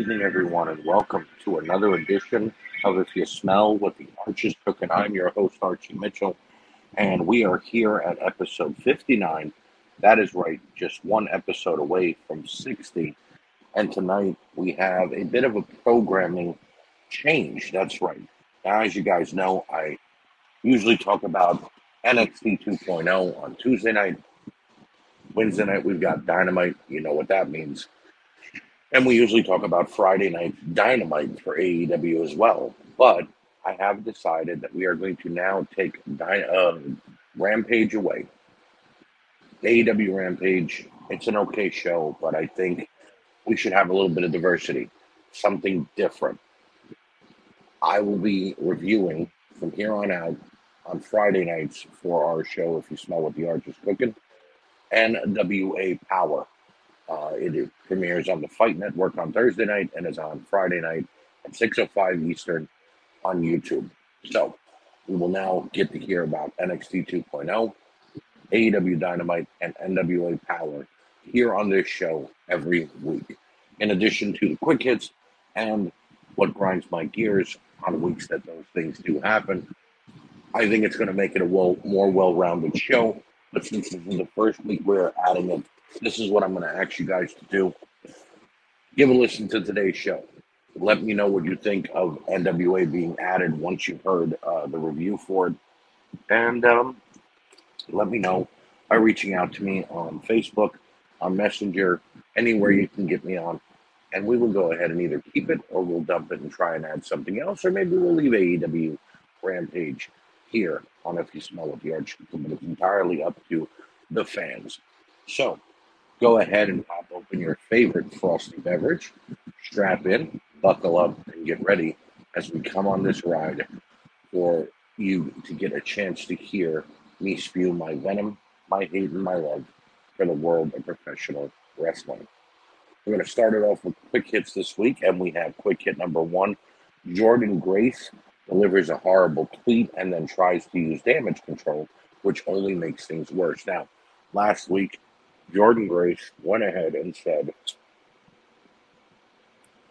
Good evening, everyone, and welcome to another edition of If You Smell What the Arch is Cooking. I'm your host, Archie Mitchell, and we are here at episode 59. That is right, just one episode away from 60. And tonight we have a bit of a programming change. That's right. Now, as you guys know, I usually talk about NXT 2.0 on Tuesday night. Wednesday night, we've got Dynamite. You know what that means. And we usually talk about Friday night Dynamite for AEW as well. But I have decided that we are going to now take Dy- uh, Rampage away. AEW Rampage, it's an okay show, but I think we should have a little bit of diversity, something different. I will be reviewing from here on out on Friday nights for our show, If You Smell What the Arch is Cooking, NWA Power. Uh, it premieres on the Fight Network on Thursday night and is on Friday night at 6.05 Eastern on YouTube. So we will now get to hear about NXT 2.0, AEW Dynamite, and NWA Power here on this show every week. In addition to the quick hits and what grinds my gears on weeks that those things do happen, I think it's going to make it a well, more well-rounded show. But since this is the first week we're adding it this is what I'm going to ask you guys to do. Give a listen to today's show. Let me know what you think of NWA being added once you've heard uh, the review for it. And um, let me know by reaching out to me on Facebook, on Messenger, anywhere you can get me on. And we will go ahead and either keep it or we'll dump it and try and add something else, or maybe we'll leave AEW Rampage here on If You Smell What the Arch, it's entirely up to the fans. So, go ahead and pop open your favorite frosty beverage, strap in, buckle up, and get ready as we come on this ride for you to get a chance to hear me spew my venom, my hate, and my love for the world of professional wrestling. We're going to start it off with quick hits this week, and we have quick hit number one. Jordynne Grace delivers a horrible tweet and then tries to use damage control, which only makes things worse. Now, last week, Jordynne Grace went ahead and said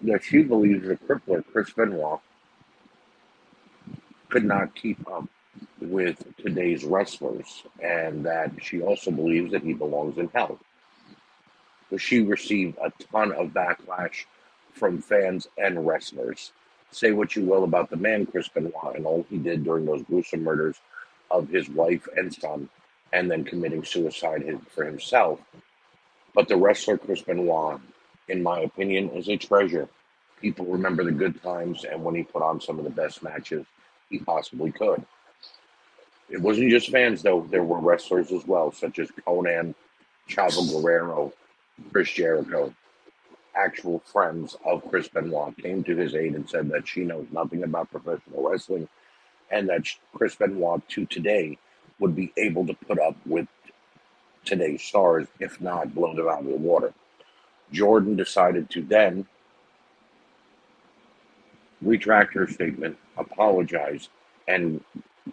that she believes the crippler Chris Benoit could not keep up with today's wrestlers, and that she also believes that he belongs in hell. But she received a ton of backlash from fans and wrestlers. Say what you will about the man Chris Benoit and all he did during those gruesome murders of his wife and son and then committing suicide for himself. But the wrestler Chris Benoit, in my opinion, is a treasure. People remember the good times and when he put on some of the best matches he possibly could. It wasn't just fans, though. There were wrestlers as well, such as Konnan, Chavo Guerrero, Chris Jericho. Actual friends of Chris Benoit came to his aid and said that she knows nothing about professional wrestling and that Chris Benoit to today would be able to put up with today's stars, if not blow them out of the water. Jordynne decided to then retract her statement, apologize, and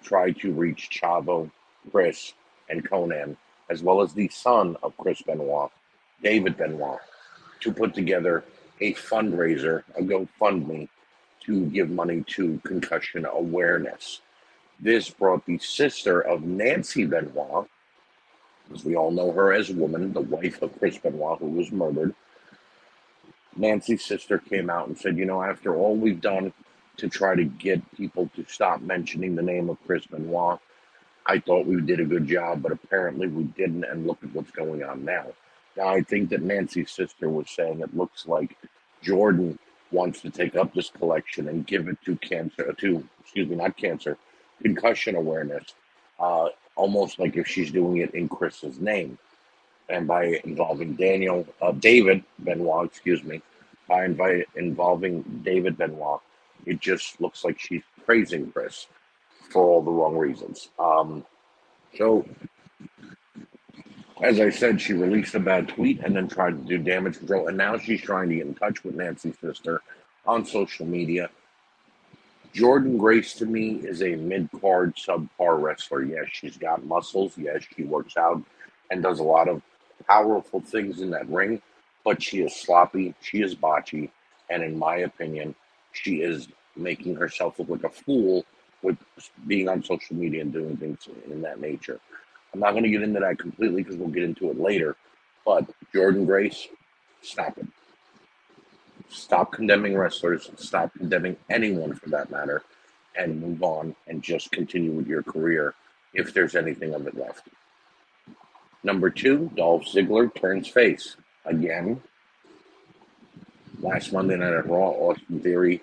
try to reach Chavo, Chris, and Konnan, as well as the son of Chris Benoit, David Benoit, to put together a fundraiser, a GoFundMe, to give money to concussion awareness. This brought the sister of Nancy Benoit, as we all know her as a woman, the wife of Chris Benoit, who was murdered. Nancy's sister came out and said, You know, after all we've done to try to get people to stop mentioning the name of Chris Benoit, I thought we did a good job, but apparently we didn't. And look at what's going on now. Now, I think that Nancy's sister was saying it looks like Jordynne wants to take up this collection and give it to cancer, to, excuse me, not cancer, concussion awareness, uh, almost like if she's doing it in Chris's name. And by involving Daniel, uh, David Benoit, excuse me, by involving David Benoit, it just looks like she's praising Chris for all the wrong reasons. Um, so, as I said, she released a bad tweet and then tried to do damage control. And now she's trying to get in touch with Nancy's sister on social media Jordynne Grace to me is a mid card, subpar wrestler. Yes, she's got muscles. Yes, she works out and does a lot of powerful things in that ring, but she is sloppy. She is botchy. And in my opinion, she is making herself look like a fool with being on social media and doing things in that nature. I'm not going to get into that completely because we'll get into it later. But Jordynne Grace, stop it. Stop condemning wrestlers. Stop condemning anyone for that matter, and move on and just continue with your career if there's anything of it left. Number two, Dolph Ziggler turns face again. Last Monday night at Raw, Austin Theory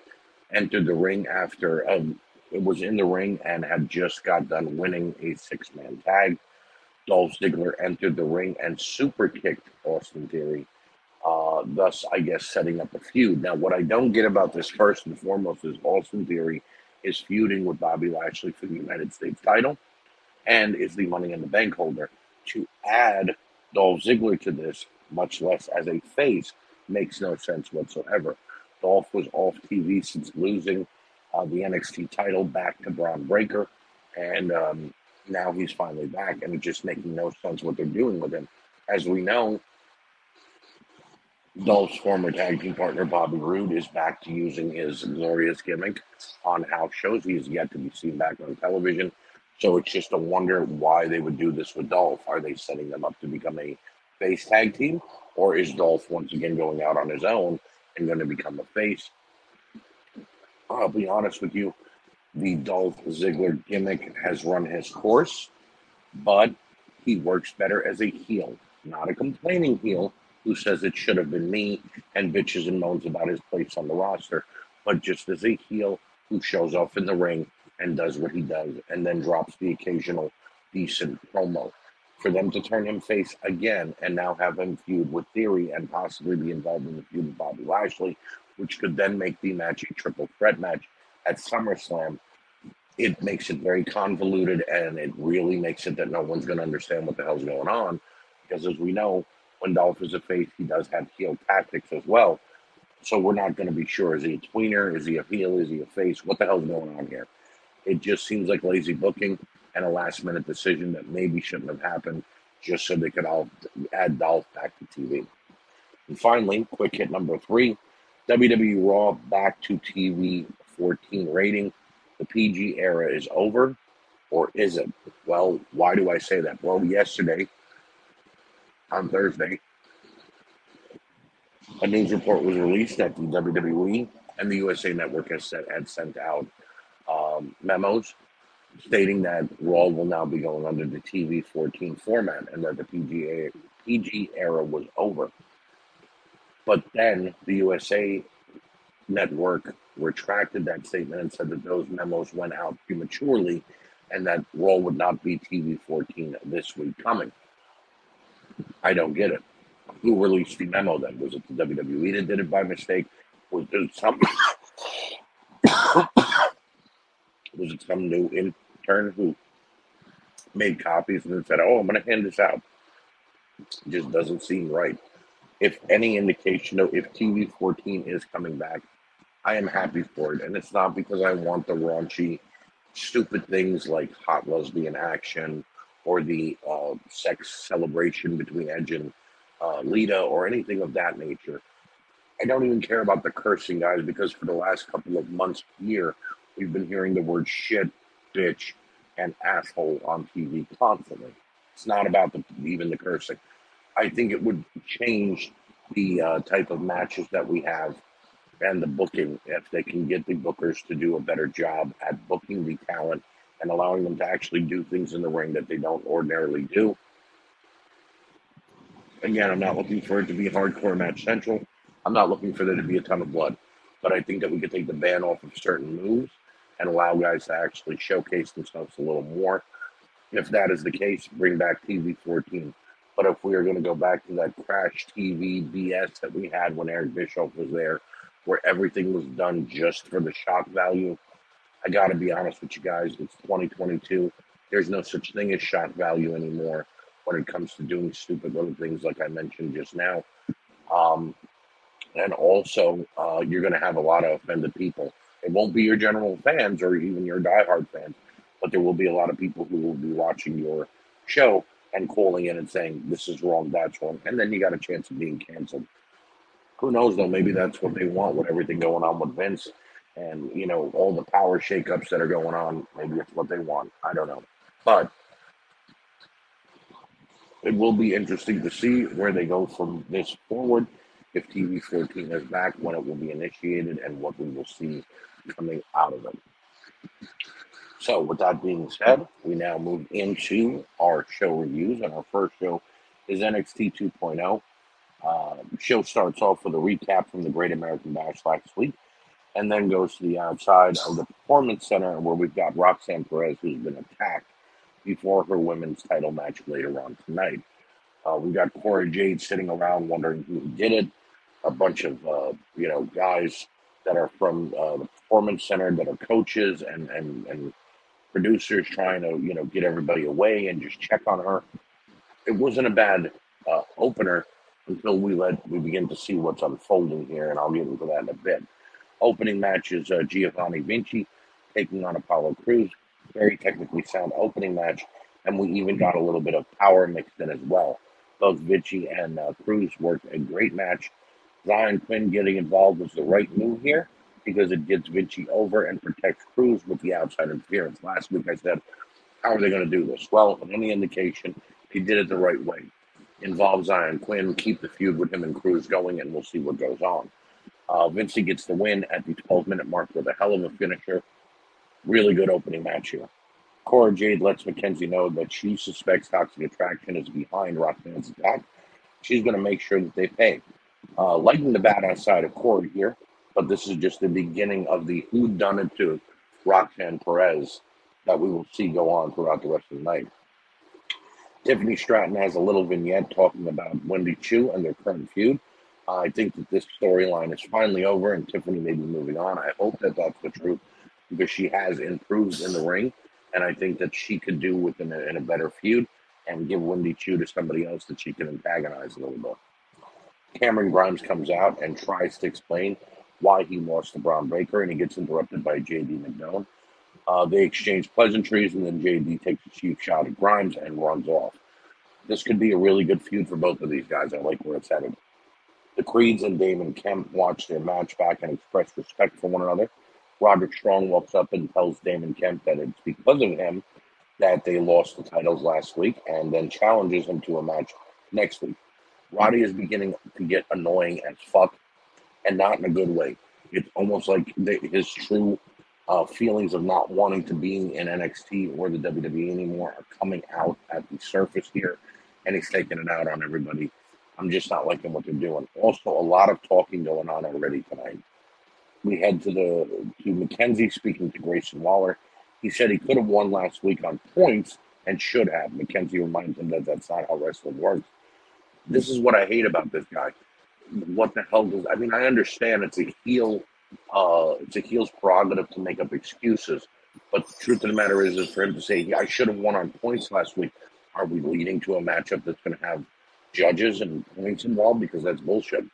entered the ring after um, it was in the ring and had just got done winning a six man tag. Dolph Ziggler entered the ring and super kicked Austin Theory, uh, thus, I guess, setting up a feud. Now, what I don't get about this first and foremost is Austin Theory is feuding with Bobby Lashley for the United States title and is the Money in the Bank holder. To add Dolph Ziggler to this, much less as a face, makes no sense whatsoever. Dolph was off TV since losing uh, the NXT title back to Bron Breakker, and um, now he's finally back, and it's just making no sense what they're doing with him. As we know, Dolph's former tag team partner Bobby Roode is back to using his glorious gimmick on house shows. He yet to be seen back on television. So it's just a wonder why they would do this with Dolph. Are they setting them up to become a face tag team? Or is Dolph once again going out on his own and going to become a face? I'll be honest with you, the Dolph Ziggler gimmick has run his course, but he works better as a heel, not a complaining heel who says it should have been me and bitches and moans about his place on the roster, but just heel who shows off in the ring and does what he does and then drops the occasional decent promo. For them to turn him face again and now have him feud with Theory and possibly be involved in the feud with Bobby Lashley, which could then make the match a triple threat match at SummerSlam, it makes it very convoluted and it really makes it that no one's going to understand what the hell's going on. Because as we know, when Dolph is a face, he does have heel tactics as well. So we're not going to be sure. Is he a tweener? Is he a heel? Is he a face? What the hell's going on here? It just seems like lazy booking and a last minute decision that maybe shouldn't have happened just so they could all add Dolph back to TV. And finally, quick hit number three WWE Raw back to TV 14 rating. The PG era is over, or is it? Well, why do I say that? Well, yesterday, on Thursday, a news report was released that the WWE and the USA Network has set, had sent out um, memos stating that Raw will now be going under the TV 14 format and that the PGA, PG era was over. But then the USA Network retracted that statement and said that those memos went out prematurely and that Raw would not be TV 14 this week coming. I don't get it. Who released the memo then? Was it the WWE that did it by mistake? Was it some was it some new intern who made copies and then said, "Oh, I'm going to hand this out"? It just doesn't seem right. If any indication, though, if TV 14 is coming back, I am happy for it, and it's not because I want the raunchy, stupid things like hot lesbian action or the uh, sex celebration between Edge and uh, Lita or anything of that nature. I don't even care about the cursing, guys, because for the last couple of months here, we've been hearing the word shit, bitch, and asshole on TV constantly. It's not about the, even the cursing. I think it would change the uh, type of matches that we have and the booking if they can get the bookers to do a better job at booking the talent and allowing them to actually do things in the ring that they don't ordinarily do. Again, I'm not looking for it to be hardcore match central. I'm not looking for there to be a ton of blood, but I think that we could take the ban off of certain moves and allow guys to actually showcase themselves a little more. If that is the case, bring back TV 14. But if we are going to go back to that crash TV BS that we had when Eric Bischoff was there, where everything was done just for the shock value, I got to be honest with you guys. It's 2022. There's no such thing as shock value anymore when it comes to doing stupid little things like I mentioned just now. Um, and also, uh, you're going to have a lot of offended people. It won't be your general fans or even your diehard fans, but there will be a lot of people who will be watching your show and calling in and saying, this is wrong, that's wrong. And then you got a chance of being canceled. Who knows though? Maybe that's what they want with everything going on with Vince and you know all the power shakeups that are going on. Maybe it's what they want. I don't know, but it will be interesting to see where they go from this forward. If TV 14 is back, when it will be initiated, and what we will see coming out of it. So, with that being said, we now move into our show reviews, and our first show is NXT 2.0. Uh, show starts off with a recap from the Great American Bash last week, and then goes to the outside of the Performance Center, where we've got Roxanne Perez, who's been attacked before her women's title match later on tonight. Uh, we got Cora Jade sitting around wondering who did it. A bunch of uh, you know guys that are from uh, the Performance Center that are coaches and and and producers trying to you know get everybody away and just check on her. It wasn't a bad uh, opener until we let we begin to see what's unfolding here, and I'll get into that in a bit. Opening match is uh, Giovanni Vinci taking on Apollo Crews. Very technically sound opening match, and we even got a little bit of power mixed in as well. Both Vinci and uh, Crews worked a great match. Zion Quinn getting involved was the right move here because it gets Vinci over and protects Crews with the outside interference. Last week I said, how are they going to do this? Well, on any indication, he did it the right way. Involve Zion Quinn, keep the feud with him and Crews going, and we'll see what goes on. Uh, Vinci gets the win at the 12 minute mark with a hell of a finisher. Really good opening match here. Cora Jade lets Mackenzie know that she suspects Toxic Attraction is behind Roxanne's attack. She's going to make sure that they pay. Uh, lighting the bat outside of Corey here, but this is just the beginning of the who done it to Roxanne Perez that we will see go on throughout the rest of the night. Tiffany Stratton has a little vignette talking about Wendy Choo and their current feud. I think that this storyline is finally over and Tiffany may be moving on. I hope that that's the truth because she has improved in the ring, and I think that she could do within a, in a better feud and give Wendy Choo to somebody else that she can antagonize a little bit. Cameron Grimes comes out and tries to explain why he lost to Bron Breakker, and he gets interrupted by JD McDonagh. Uh, they exchange pleasantries, and then JD takes a cheap shot at Grimes and runs off. This could be a really good feud for both of these guys. I like where it's headed. The Creeds and Damon Kemp watch their match back and express respect for one another. Roderick Strong walks up and tells Damon Kemp that it's because of him that they lost the titles last week and then challenges him to a match next week. Roddy is beginning to get annoying as fuck and not in a good way. It's almost like his true uh, feelings of not wanting to be in NXT or the WWE anymore are coming out at the surface here, and he's taking it out on everybody. I'm just not liking what they're doing. Also, a lot of talking going on already tonight. We head to the to Mackenzie speaking to Grayson Waller. He said he could have won last week on points and should have. Mackenzie reminds him that that's not how wrestling works. This is what I hate about this guy. What the hell does I mean? I understand it's a heel uh, it's a heel's prerogative to make up excuses. But the truth of the matter is, is for him to say, yeah, I should have won on points last week. Are we leading to a matchup that's going to have judges and points involved? Because that's bullshit.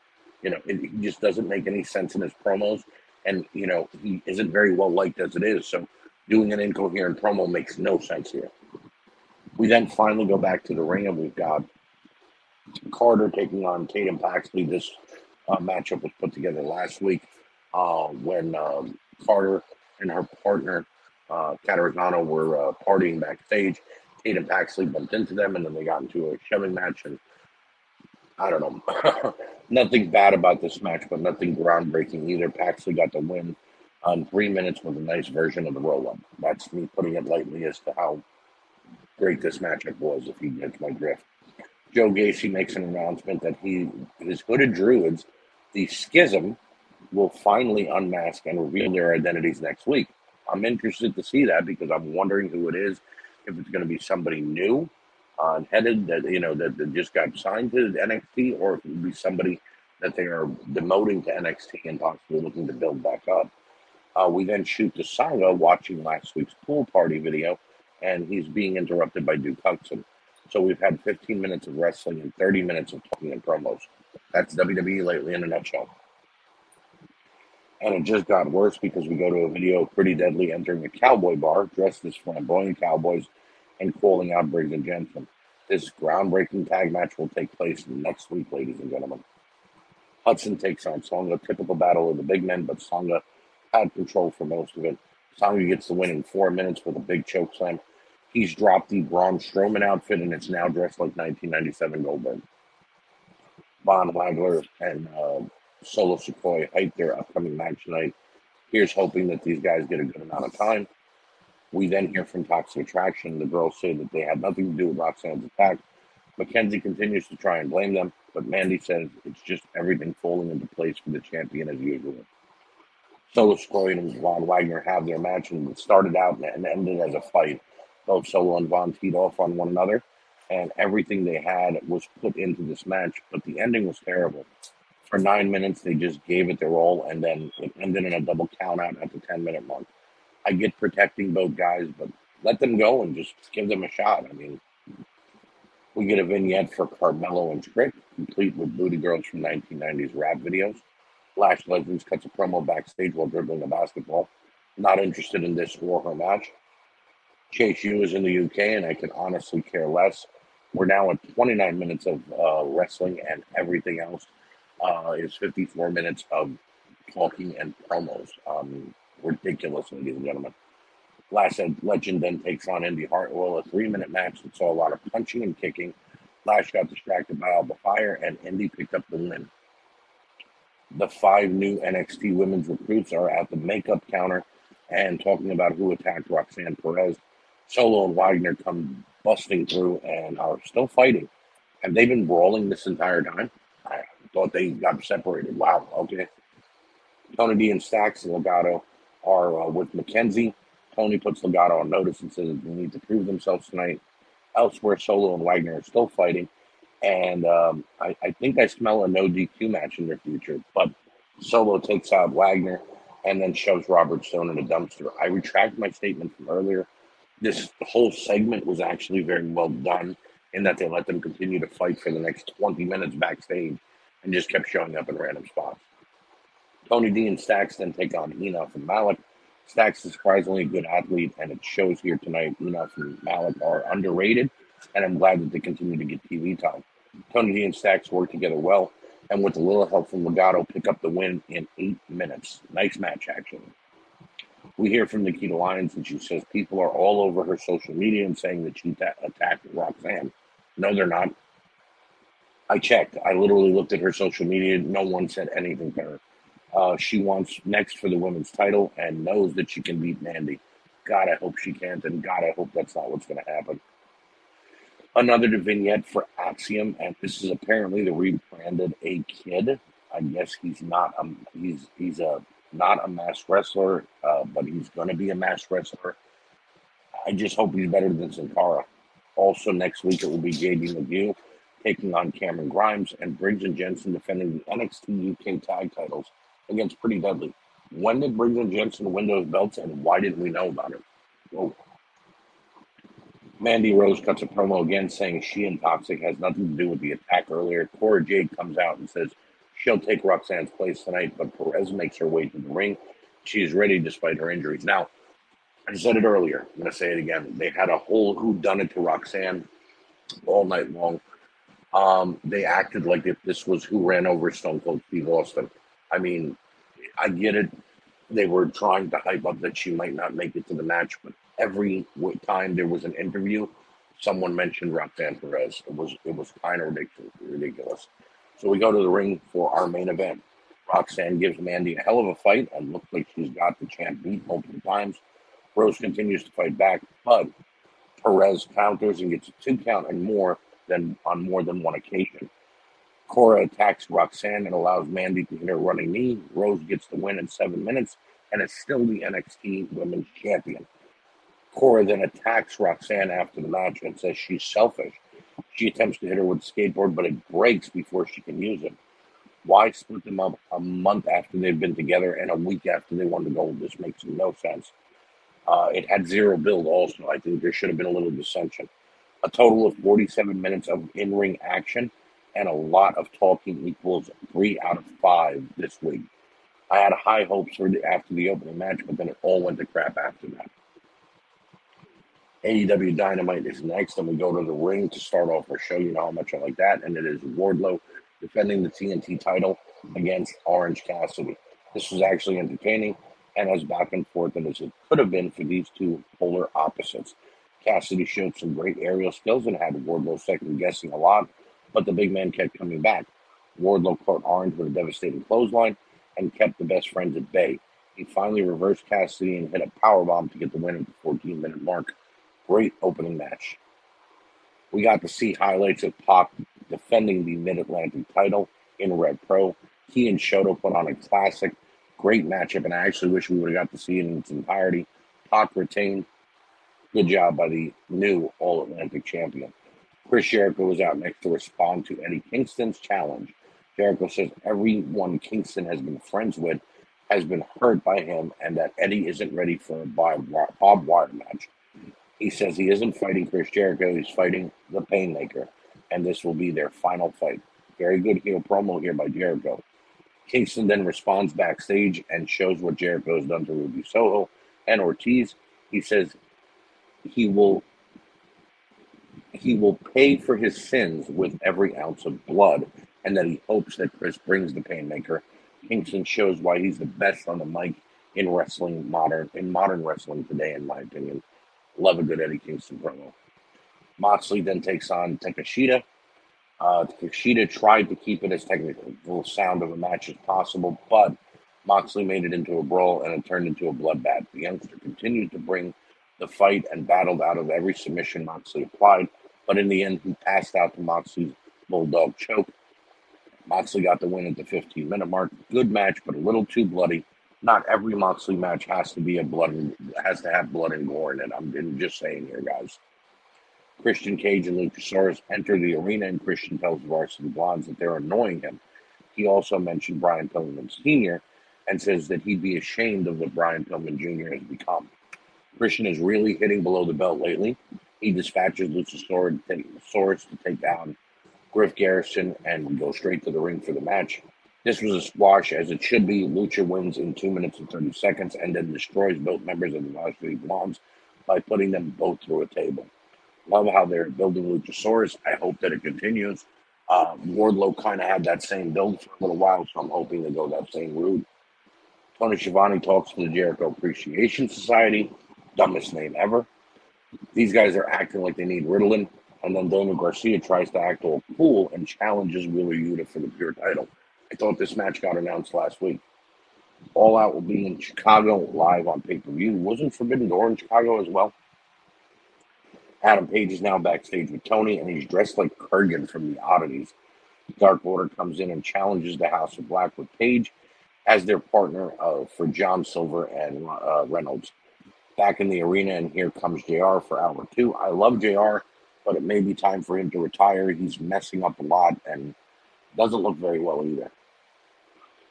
You know, it, he just doesn't make any sense in his promos. And, you know, he isn't very well liked as it is. So doing an incoherent promo makes no sense here. We then finally go back to the ring and we've got Carter taking on Tatum Paxley. This uh, matchup was put together last week uh, when um, Carter and her partner, uh, Catanzaro, were uh, partying backstage. Tatum Paxley bumped into them, and then they got into a shoving match. And I don't know, nothing bad about this match, but nothing groundbreaking either. Paxley got the win on three minutes with a nice version of the roll up. That's me putting it lightly as to how great this matchup was, if you get my drift. Joe Gacy makes an announcement that he his hooded druids, the schism, will finally unmask and reveal their identities next week. I'm interested to see that because I'm wondering who it is. If it's going to be somebody new, uh, headed that you know that, that just got signed to NXT, or it will be somebody that they are demoting to NXT and possibly looking to build back up. Uh, we then shoot to Sanga watching last week's pool party video, and he's being interrupted by Duke Hudson. So we've had 15 minutes of wrestling and 30 minutes of talking and promos. That's WWE lately in a nutshell. And it just got worse because we go to a video of Pretty Deadly entering a cowboy bar dressed as flamboyant cowboys and calling out Briggs and Jensen. This groundbreaking tag match will take place next week, ladies and gentlemen. Hudson takes on Sanga. Typical battle of the big men, but Sanga had control for most of it. Sanga gets the win in four minutes with a big choke slam. He's dropped the Braun Strowman outfit and it's now dressed like 1997 Goldberg. Von Wagner and uh, Solo Sikoa hype their upcoming match tonight. Here's hoping that these guys get a good amount of time. We then hear from Toxic Attraction. The girls say that they had nothing to do with Roxanne's attack. Mackenzie continues to try and blame them, but Mandy says it's just everything falling into place for the champion as usual. Solo Sikoa and Von Wagner have their match and it started out and ended as a fight. Both Solo and Von teed off on one another, and everything they had was put into this match, but the ending was terrible. For nine minutes, they just gave it their all, and then it ended in a double count out at the 10 minute mark. I get protecting both guys, but let them go and just give them a shot. I mean, we get a vignette for Carmelo and Trick, complete with booty girls from 1990s rap videos. Lash Legends cuts a promo backstage while dribbling a basketball. Not interested in this or her match. Chase U is in the UK, and I can honestly care less. We're now at 29 minutes of uh, wrestling, and everything else uh, is 54 minutes of talking and promos. Um, ridiculous, ladies and gentlemen. Lash Legend then takes on Indi Hartwell, a three minute match that saw a lot of punching and kicking. Lash got distracted by Alba Fire, and Indi picked up the win. The five new NXT women's recruits are at the makeup counter and talking about who attacked Roxanne Perez. Solo and Wagner come busting through and are still fighting. Have they been brawling this entire time? I thought they got separated. Wow, okay. Tony D and Stacks and Legado are uh, with McKenzie. Tony puts Legado on notice and says they need to prove themselves tonight. Elsewhere, Solo and Wagner are still fighting. And um, I, I think I smell a no DQ match in their future. But Solo takes out Wagner and then shoves Robert Stone in a dumpster. I retract my statement from earlier. This whole segment was actually very well done in that they let them continue to fight for the next 20 minutes backstage and just kept showing up in random spots. Tony D and Stacks then take on Enofé and Malik. Stacks is surprisingly a good athlete, and it shows here tonight. Enofé and Malik are underrated, and I'm glad that they continue to get TV time. Tony D and Stacks work together well, and with a little help from Legado, pick up the win in eight minutes. Nice match, actually. We hear from Nikita Lyons, and she says people are all over her social media and saying that she ta- attacked Roxanne. No, they're not. I checked. I literally looked at her social media. No one said anything to her. Uh, she wants next for the women's title and knows that she can beat Mandy. God, I hope she can't, and God, I hope that's not what's going to happen. Another vignette for Axiom, and this is apparently the rebranded A Kid. I guess he's not a he's he's a not a mass wrestler, uh, but he's going to be a mass wrestler. I just hope he's better than Sin Also, next week it will be JD McGill taking on Cameron Grimes and Briggs and Jensen defending the NXT UK tag titles against Pretty Deadly. When did Briggs and Jensen win those belts, and why didn't we know about it? Whoa. Mandy Rose cuts a promo again saying she and Toxic has nothing to do with the attack earlier. Cora Jade comes out and says she'll take Roxanne's place tonight, but Perez makes her way to the ring. She is ready despite her injuries. Now, I said it earlier. I'm going to say it again. They had a whole who done it to Roxanne all night long. Um, they acted like if this was who ran over Stone Cold Steve Austin. I mean, I get it. They were trying to hype up that she might not make it to the match, but every time there was an interview, someone mentioned Roxanne Perez. It was it was kind of ridiculous. So we go to the ring for our main event. Roxanne gives Mandy a hell of a fight and looks like she's got the champ beat multiple times. Rose continues to fight back, but Perez counters and gets a two count and more than on more than one occasion. Cora attacks Roxanne and allows Mandy to hit her running knee. Rose gets the win in seven minutes and is still the NXT Women's Champion. Cora then attacks Roxanne after the match and says she's selfish. She attempts to hit her with a skateboard, but it breaks before she can use it. Why split them up a month after they've been together and a week after they won the gold? This makes no sense. Uh, it had zero build, also. I think there should have been a little dissension. A total of 47 minutes of in ring action and a lot of talking equals three out of five this week. I had high hopes for the, after the opening match, but then it all went to crap after that. AEW Dynamite is next, and we go to the ring to start off our show. You know how much I like that. And it is Wardlow defending the TNT title against Orange Cassidy. This was actually entertaining and as back and forth as it could have been for these two polar opposites. Cassidy showed some great aerial skills and had Wardlow second guessing a lot, but the big man kept coming back. Wardlow caught Orange with a devastating clothesline and kept the best friends at bay. He finally reversed Cassidy and hit a power bomb to get the win at the 14 minute mark. Great opening match. We got to see highlights of Pac defending the Mid Atlantic title in Rev Pro. He and Shoto put on a classic, great matchup, and I actually wish we would have got to see it in its entirety. Pac retained. Good job by the new All Atlantic champion. Chris Jericho was out next to respond to Eddie Kingston's challenge. Jericho says everyone Kingston has been friends with has been hurt by him and that Eddie isn't ready for a Bob Wire match. He says he isn't fighting Chris Jericho, he's fighting the Painmaker, and this will be their final fight. Very good heel promo here by Jericho. Kingston then responds backstage and shows what Jericho has done to Ruby Soho and Ortiz. He says he will he will pay for his sins with every ounce of blood, and that he hopes that Chris brings the Painmaker. Kingston shows why he's the best on the mic in wrestling modern in modern wrestling today, in my opinion. Love a good Eddie Kingston promo. Moxley then takes on Takeshita. Uh, Takeshita tried to keep it as technical sound of a match as possible, but Moxley made it into a brawl and it turned into a bloodbath. The youngster continued to bring the fight and battled out of every submission Moxley applied, but in the end, he passed out to Moxley's bulldog choke. Moxley got the win at the 15 minute mark. Good match, but a little too bloody not every Moxley match has to be a blood and has to have blood and gore in it. I'm just saying here, guys. Christian Cage and Luchasaurus enter the arena, and Christian tells Varsity Blondes that they're annoying him. He also mentioned Brian Pillman Sr. and says that he'd be ashamed of what Brian Pillman Jr. has become. Christian is really hitting below the belt lately. He dispatches Luchasaurus to take down Griff Garrison and go straight to the ring for the match. This was a squash, as it should be. Lucha wins in 2 minutes and 30 seconds and then destroys both members of the Varsity Blondes by putting them both through a table. Love how they're building Luchasaurus. I hope that it continues. Uh, Wardlow kind of had that same build for a little while, so I'm hoping to go that same route. Tony Schiavone talks to the Jericho Appreciation Society. Dumbest name ever. These guys are acting like they need Ritalin, and then Daniel Garcia tries to act all cool and challenges Wheeler Yuta for the pure title. I thought this match got announced last week. All Out will be in Chicago live on pay per view. Wasn't Forbidden Door in Chicago as well? Adam Page is now backstage with Tony, and he's dressed like Kurrgan from the Oddities. Dark Order comes in and challenges the House of Black with Page as their partner uh, for John Silver and uh, Reynolds. Back in the arena, and here comes JR for hour two. I love JR, but it may be time for him to retire. He's messing up a lot and doesn't look very well either.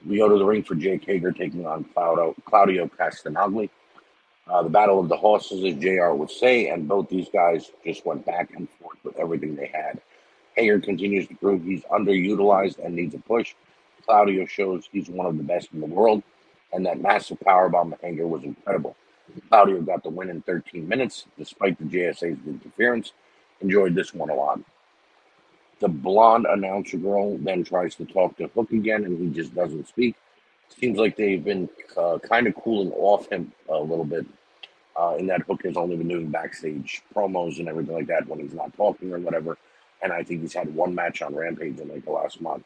We go to the ring for Jake Hager taking on Claudio, Claudio Castagnoli. Uh, the battle of the horses, as JR would say, and both these guys just went back and forth with everything they had. Hager continues to prove he's underutilized and needs a push. Claudio shows he's one of the best in the world, and that massive powerbomb Hager was incredible. Claudio got the win in 13 minutes, despite the JSA's interference. Enjoyed this one a lot. The blonde announcer girl then tries to talk to Hook again, and he just doesn't speak. Seems like they've been uh, kind of cooling off him a little bit. Uh, in that Hook has only been doing backstage promos and everything like that when he's not talking or whatever. And I think he's had one match on Rampage in like the last month.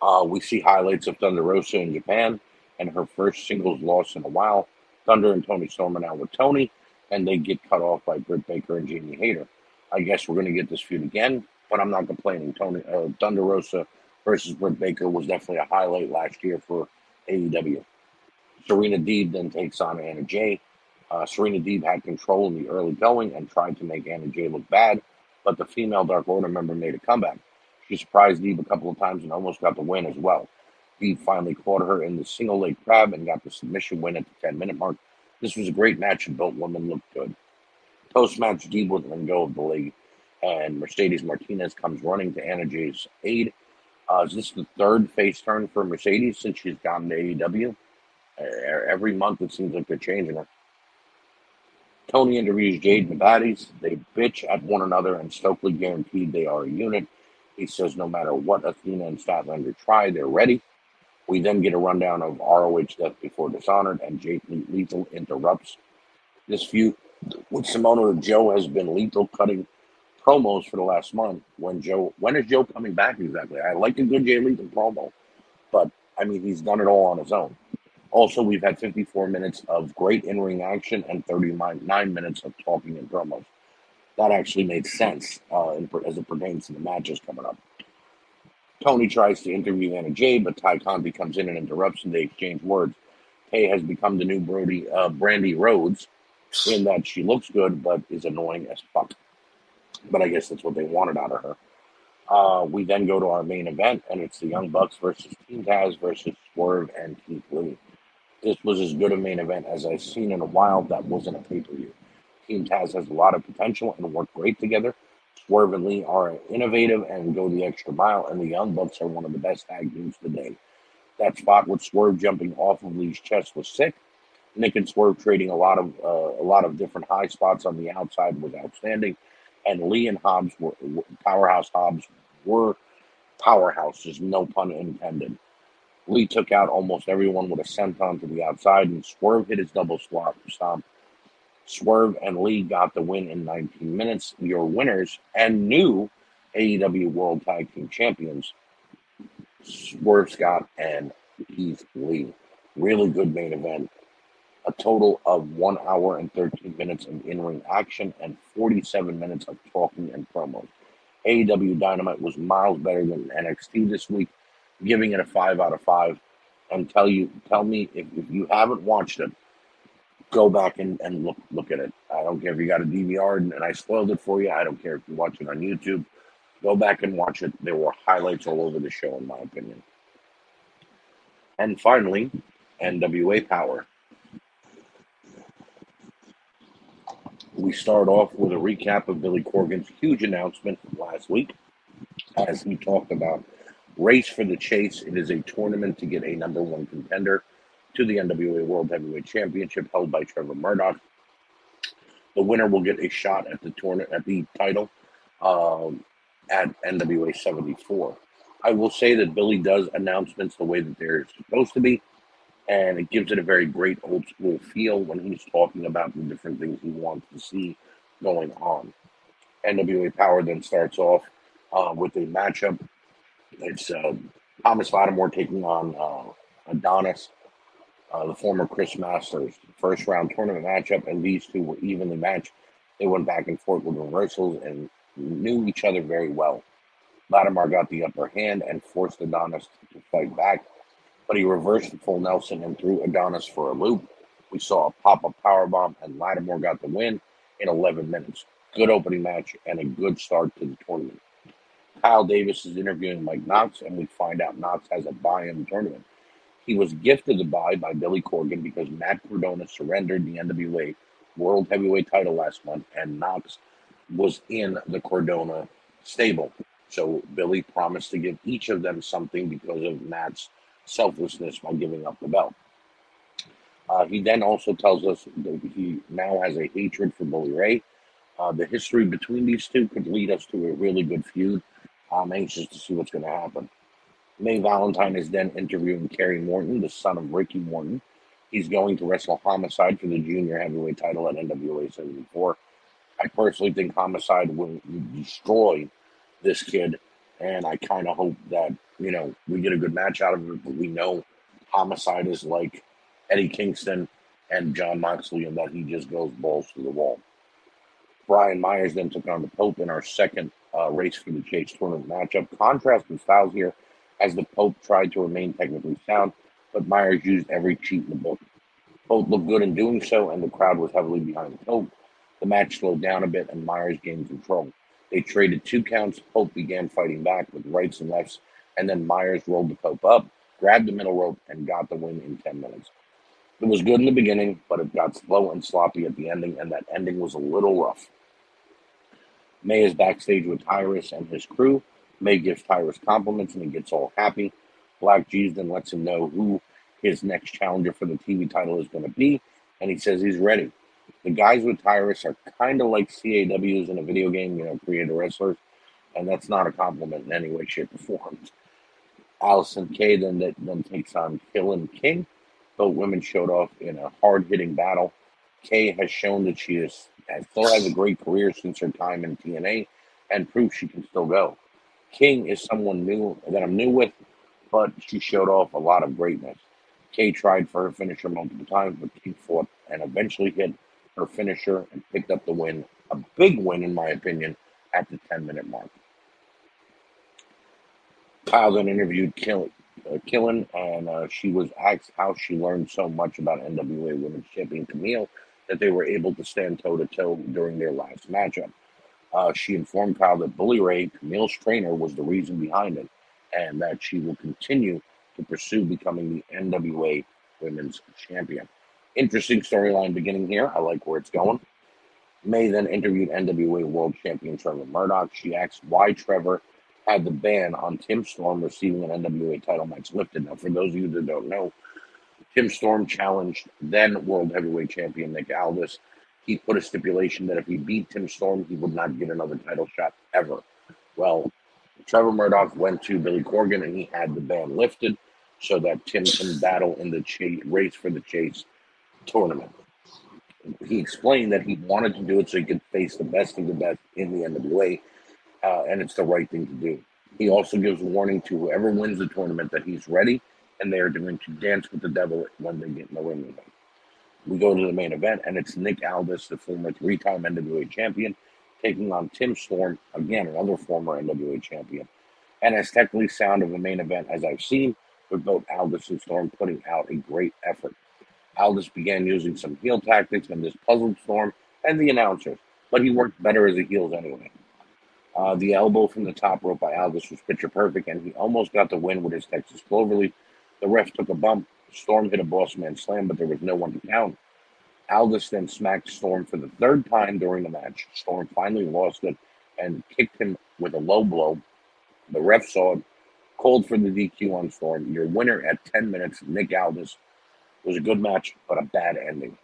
Uh, we see highlights of Thunder Rosa in Japan and her first singles loss in a while. Thunder and Toni Storm are now with Tony, and they get cut off by Britt Baker and Jamie Hayter. I guess we're going to get this feud again, but I'm not complaining. Tony uh, Thunder Rosa versus Britt Baker was definitely a highlight last year for AEW. Serena Deeb then takes on Anna Jay. Uh, Serena Deeb had control in the early going and tried to make Anna Jay look bad, but the female Dark Order member made a comeback. She surprised Deeb a couple of times and almost got the win as well. Deeb finally caught her in the single leg crab and got the submission win at the 10 minute mark. This was a great match and both women looked good. Post match, Deeb would let go of the league, and Mercedes Martinez comes running to Anna Jay's aid. Uh, is this the third face turn for Mercedes since she's gotten to AEW? Uh, every month it seems like they're changing her. Tony interviews Jade and the baddies. They bitch at one another, and Stokely guaranteed they are a unit. He says no matter what Athena and Statlander try, they're ready. We then get a rundown of ROH Death Before Dishonored, and Jay Lethal interrupts this feud with Samoa Joe has been lethal cutting promos for the last month. When Joe, when is Joe coming back exactly? I like a good Jay Lethal promo, but I mean he's done it all on his own. Also, we've had 54 minutes of great in-ring action and 39 minutes of talking and promos. That actually made sense uh, as it pertains to the matches coming up. Tony tries to interview Anna Jay, but Tay Conti comes in and interrupts, and they exchange words. Tay has become the new Brody uh, Brandi Rhodes in that she looks good but is annoying as fuck. But I guess that's what they wanted out of her. Uh, we then go to our main event, and it's the Young Bucks versus Team Taz versus Swerve and Keith Lee. This was as good a main event as I've seen in a while that wasn't a pay per view. Team Taz has a lot of potential and work great together. Swerve and Lee are innovative and go the extra mile, and the Young Bucks are one of the best tag teams today. That spot with Swerve jumping off of Lee's chest was sick. Nick and Swerve trading a lot of uh, a lot of different high spots on the outside was outstanding, and Lee and Hobbs were powerhouse. Hobbs were powerhouses, no pun intended. Lee took out almost everyone with a senton to the outside, and Swerve hit his double stomp Swerve and Lee got the win in 19 minutes. Your winners and new AEW World Tag Team Champions, Swerve Scott and Keith Lee. Really good main event. A total of one hour and 13 minutes of in ring action and 47 minutes of talking and promos. AEW Dynamite was miles better than NXT this week, giving it a five out of five. And tell you, tell me if, if you haven't watched it, go back and, and look look at it. I don't care if you got a DVR and, and I spoiled it for you. I don't care if you watch it on YouTube. Go back and watch it. There were highlights all over the show, in my opinion. And finally, NWA Power. We start off with a recap of Billy Corgan's huge announcement last week as he talked about Race for the Chase. It is a tournament to get a number one contender to the NWA World Heavyweight Championship held by Trevor Murdoch. The winner will get a shot at the tournament at the title um, at NWA 74. I will say that Billy does announcements the way that they're supposed to be, and it gives it a very great old school feel when he's talking about the different things he wants to see going on. NWA Power then starts off uh, with a matchup. It's uh, Thomas Latimer taking on uh, Adonis uh, the former Chris Masters first round tournament matchup, and these two were evenly matched. They went back and forth with reversals and knew each other very well. Latimer got the upper hand and forced Adonis to fight back, but he reversed the full Nelson and threw Adonis for a loop. We saw a pop up power bomb, and Latimer got the win in 11 minutes. Good opening match and a good start to the tournament. Kyle Davis is interviewing Mike Knox, and we find out Knox has a bye in tournament. He was gifted the bye by Billy Corgan because Matt Cardona surrendered the NWA World Heavyweight title last month, and Knox was in the Cardona stable. So Billy promised to give each of them something because of Matt's selflessness by giving up the belt. Uh, he then also tells us that he now has a hatred for Bully Ray. Uh, the history between these two could lead us to a really good feud. I'm anxious to see what's going to happen. May Valentine is then interviewing Kerry Morton, the son of Ricky Morton. He's going to wrestle Homicide for the junior heavyweight title at NWA 74. I personally think Homicide will destroy this kid, and I kind of hope that, you know, we get a good match out of it, but we know Homicide is like Eddie Kingston and Jon Moxley, and that he just goes balls to the wall. Brian Myers then took on the Pope in our second uh, race for the Chase tournament matchup. Contrast in styles here as the Pope tried to remain technically sound, but Myers used every cheat in the book. Both looked good in doing so, and the crowd was heavily behind the Pope. The match slowed down a bit, and Myers gained control. They traded two counts. Pope began fighting back with rights and lefts, and then Myers rolled the Pope up, grabbed the middle rope, and got the win in 10 minutes. It was good in the beginning, but it got slow and sloppy at the ending, and that ending was a little rough. May is backstage with Tyrus and his crew. May gives Tyrus compliments and he gets all happy. Black G's then lets him know who his next challenger for the TV title is going to be, and he says he's ready. The guys with Tyrus are kind of like CAWs in a video game, you know, creator wrestlers, and that's not a compliment in any way, shape, or form. Allysin Kay then then takes on Kilynn King. Both women showed off in a hard hitting battle. Kay has shown that she is still has a great career since her time in TNA and proves she can still go. King is someone new that I'm new with, but she showed off a lot of greatness. Kay tried for her finisher multiple times, but King fought and eventually hit her finisher and picked up the win. A big win, in my opinion, at the 10 minute mark. Kyle then interviewed Kill, uh, and uh, she was asked how she learned so much about NWA Women's Champion Kamille that they were able to stand toe to toe during their last matchup. Uh, she informed Kyle that Bully Ray, Kamille's trainer, was the reason behind it, and that she will continue to pursue becoming the NWA Women's Champion. Interesting storyline beginning here. I like where it's going. May then interviewed NWA World Champion Trevor Murdoch. She asked why Trevor had the ban on Tim Storm receiving an NWA title match lifted. Now, for those of you that don't know, Tim Storm challenged then World Heavyweight Champion Nick Aldis. He put a stipulation that if he beat Tim Storm, he would not get another title shot ever. Well, Trevor Murdoch went to Billy Corgan and he had the ban lifted so that Tim can battle in the chase, race for the chase tournament. He explained that he wanted to do it so he could face the best of the best in the NWA uh, and it's the right thing to do. He also gives a warning to whoever wins the tournament that he's ready and they are going to dance with the devil when they get in the ring with him. We go to the main event, and it's Nick Aldis, the former three time NWA champion, taking on Tim Storm, again, another former NWA champion. And as technically sound of a main event as I've seen, with both Aldis and Storm putting out a great effort. Aldis began using some heel tactics and this puzzled Storm and the announcers, but he worked better as a heels anyway. Uh, the elbow from the top rope by Aldis was picture perfect, and he almost got the win with his Texas Cloverleaf. The ref took a bump. Storm hit a boss man slam, but there was no one to count. Aldis then smacked Storm for the third time during the match. Storm finally lost it and kicked him with a low blow. The ref saw it, called for the DQ on Storm. Your winner at 10 minutes, Nick Aldis. It was a good match, but a bad ending.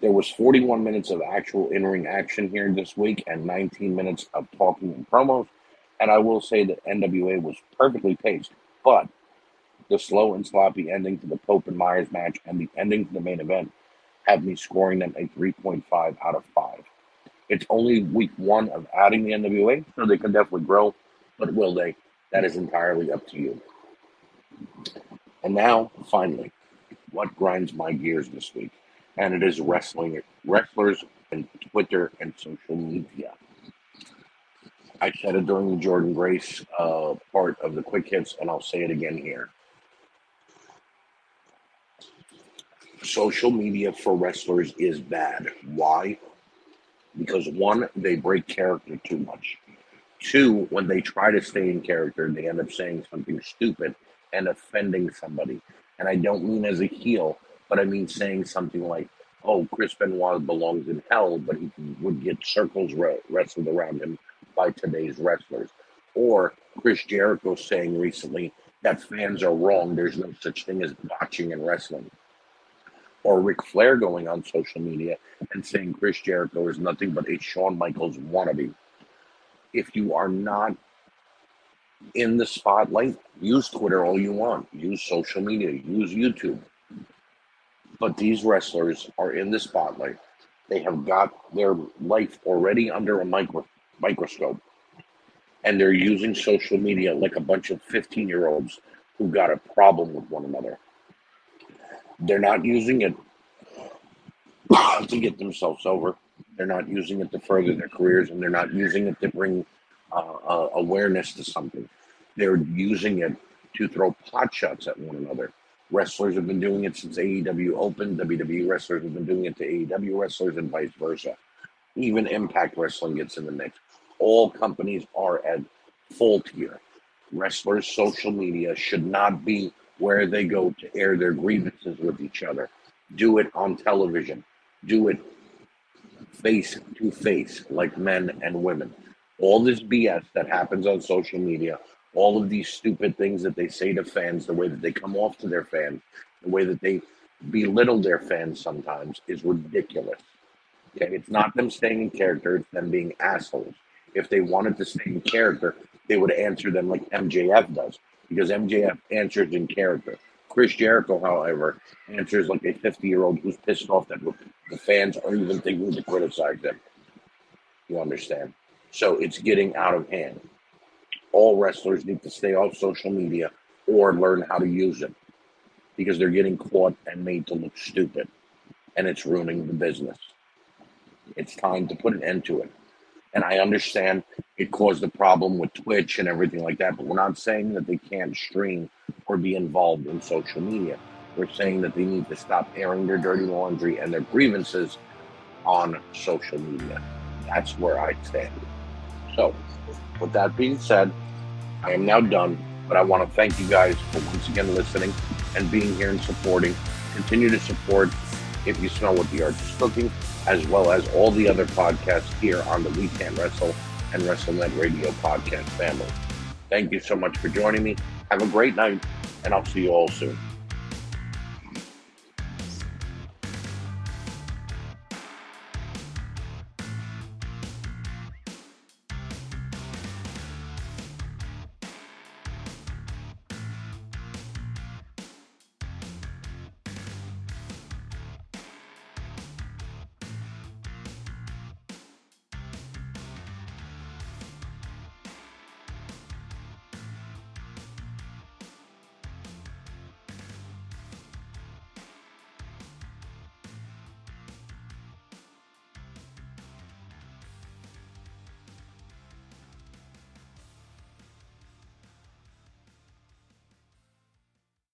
There was 41 minutes of actual in-ring action here this week and 19 minutes of talking and promos. And I will say that NWA was perfectly paced, but the slow and sloppy ending to the Pope and Myers match and the ending to the main event have me scoring them a 3.5 out of 5. It's only week one of adding the NWA, so they can definitely grow, but will they? That is entirely up to you. And now, finally, what grinds my gears this week? and it is wrestling wrestlers and Twitter and social media. I said it during the Jordynne Grace uh, part of the quick hits, and I'll say it again here. Social media for wrestlers is bad. Why? Because one, they break character too much. Two, when they try to stay in character, they end up saying something stupid and offending somebody. And I don't mean as a heel, but I mean saying something like, "Oh, Chris Benoit belongs in hell," but he would get circles wrestled around him by today's wrestlers, or Chris Jericho saying recently that fans are wrong. There's no such thing as watching and wrestling. Or Ric Flair going on social media and saying Chris Jericho is nothing but a Shawn Michaels wannabe. If you are not in the spotlight, use Twitter all you want, use social media, use YouTube. But these wrestlers are in the spotlight. They have got their life already under a micro- microscope. And they're using social media like a bunch of 15 year olds who got a problem with one another. They're not using it to get themselves over. They're not using it to further their careers, and they're not using it to bring uh, uh, awareness to something. They're using it to throw pot shots at one another. Wrestlers have been doing it since AEW opened. WWE wrestlers have been doing it to AEW wrestlers and vice versa. Even Impact Wrestling gets in the mix. All companies are at fault here. Wrestlers' social media should not be where they go to air their grievances with each other. Do it on television. Do it face to face, like men and women. All this BS that happens on social media all of these stupid things that they say to fans, the way that they come off to their fans, the way that they belittle their fans sometimes is ridiculous. Okay, it's not them staying in character, it's them being assholes. if they wanted to stay in character, they would answer them like MJF does because MJF answers in character. Chris Jericho, however, answers like a 50 year old who's pissed off that the fans aren't even thinking to criticize them. You understand? So it's getting out of hand. All wrestlers need to stay off social media or learn how to use it because they're getting caught and made to look stupid and it's ruining the business. It's time to put an end to it. And I understand it caused a problem with Twitch and everything like that, but we're not saying that they can't stream or be involved in social media. We're saying that they need to stop airing their dirty laundry and their grievances on social media. That's where I stand. So, with that being said, I am now done, but I want to thank you guys for once again listening and being here and supporting. Continue to support if you smell what the arch is cooking as well as all the other podcasts here on the We Can't Wrestle and WrestleNet Radio podcast family. Thank you so much for joining me. Have a great night, and I'll see you all soon.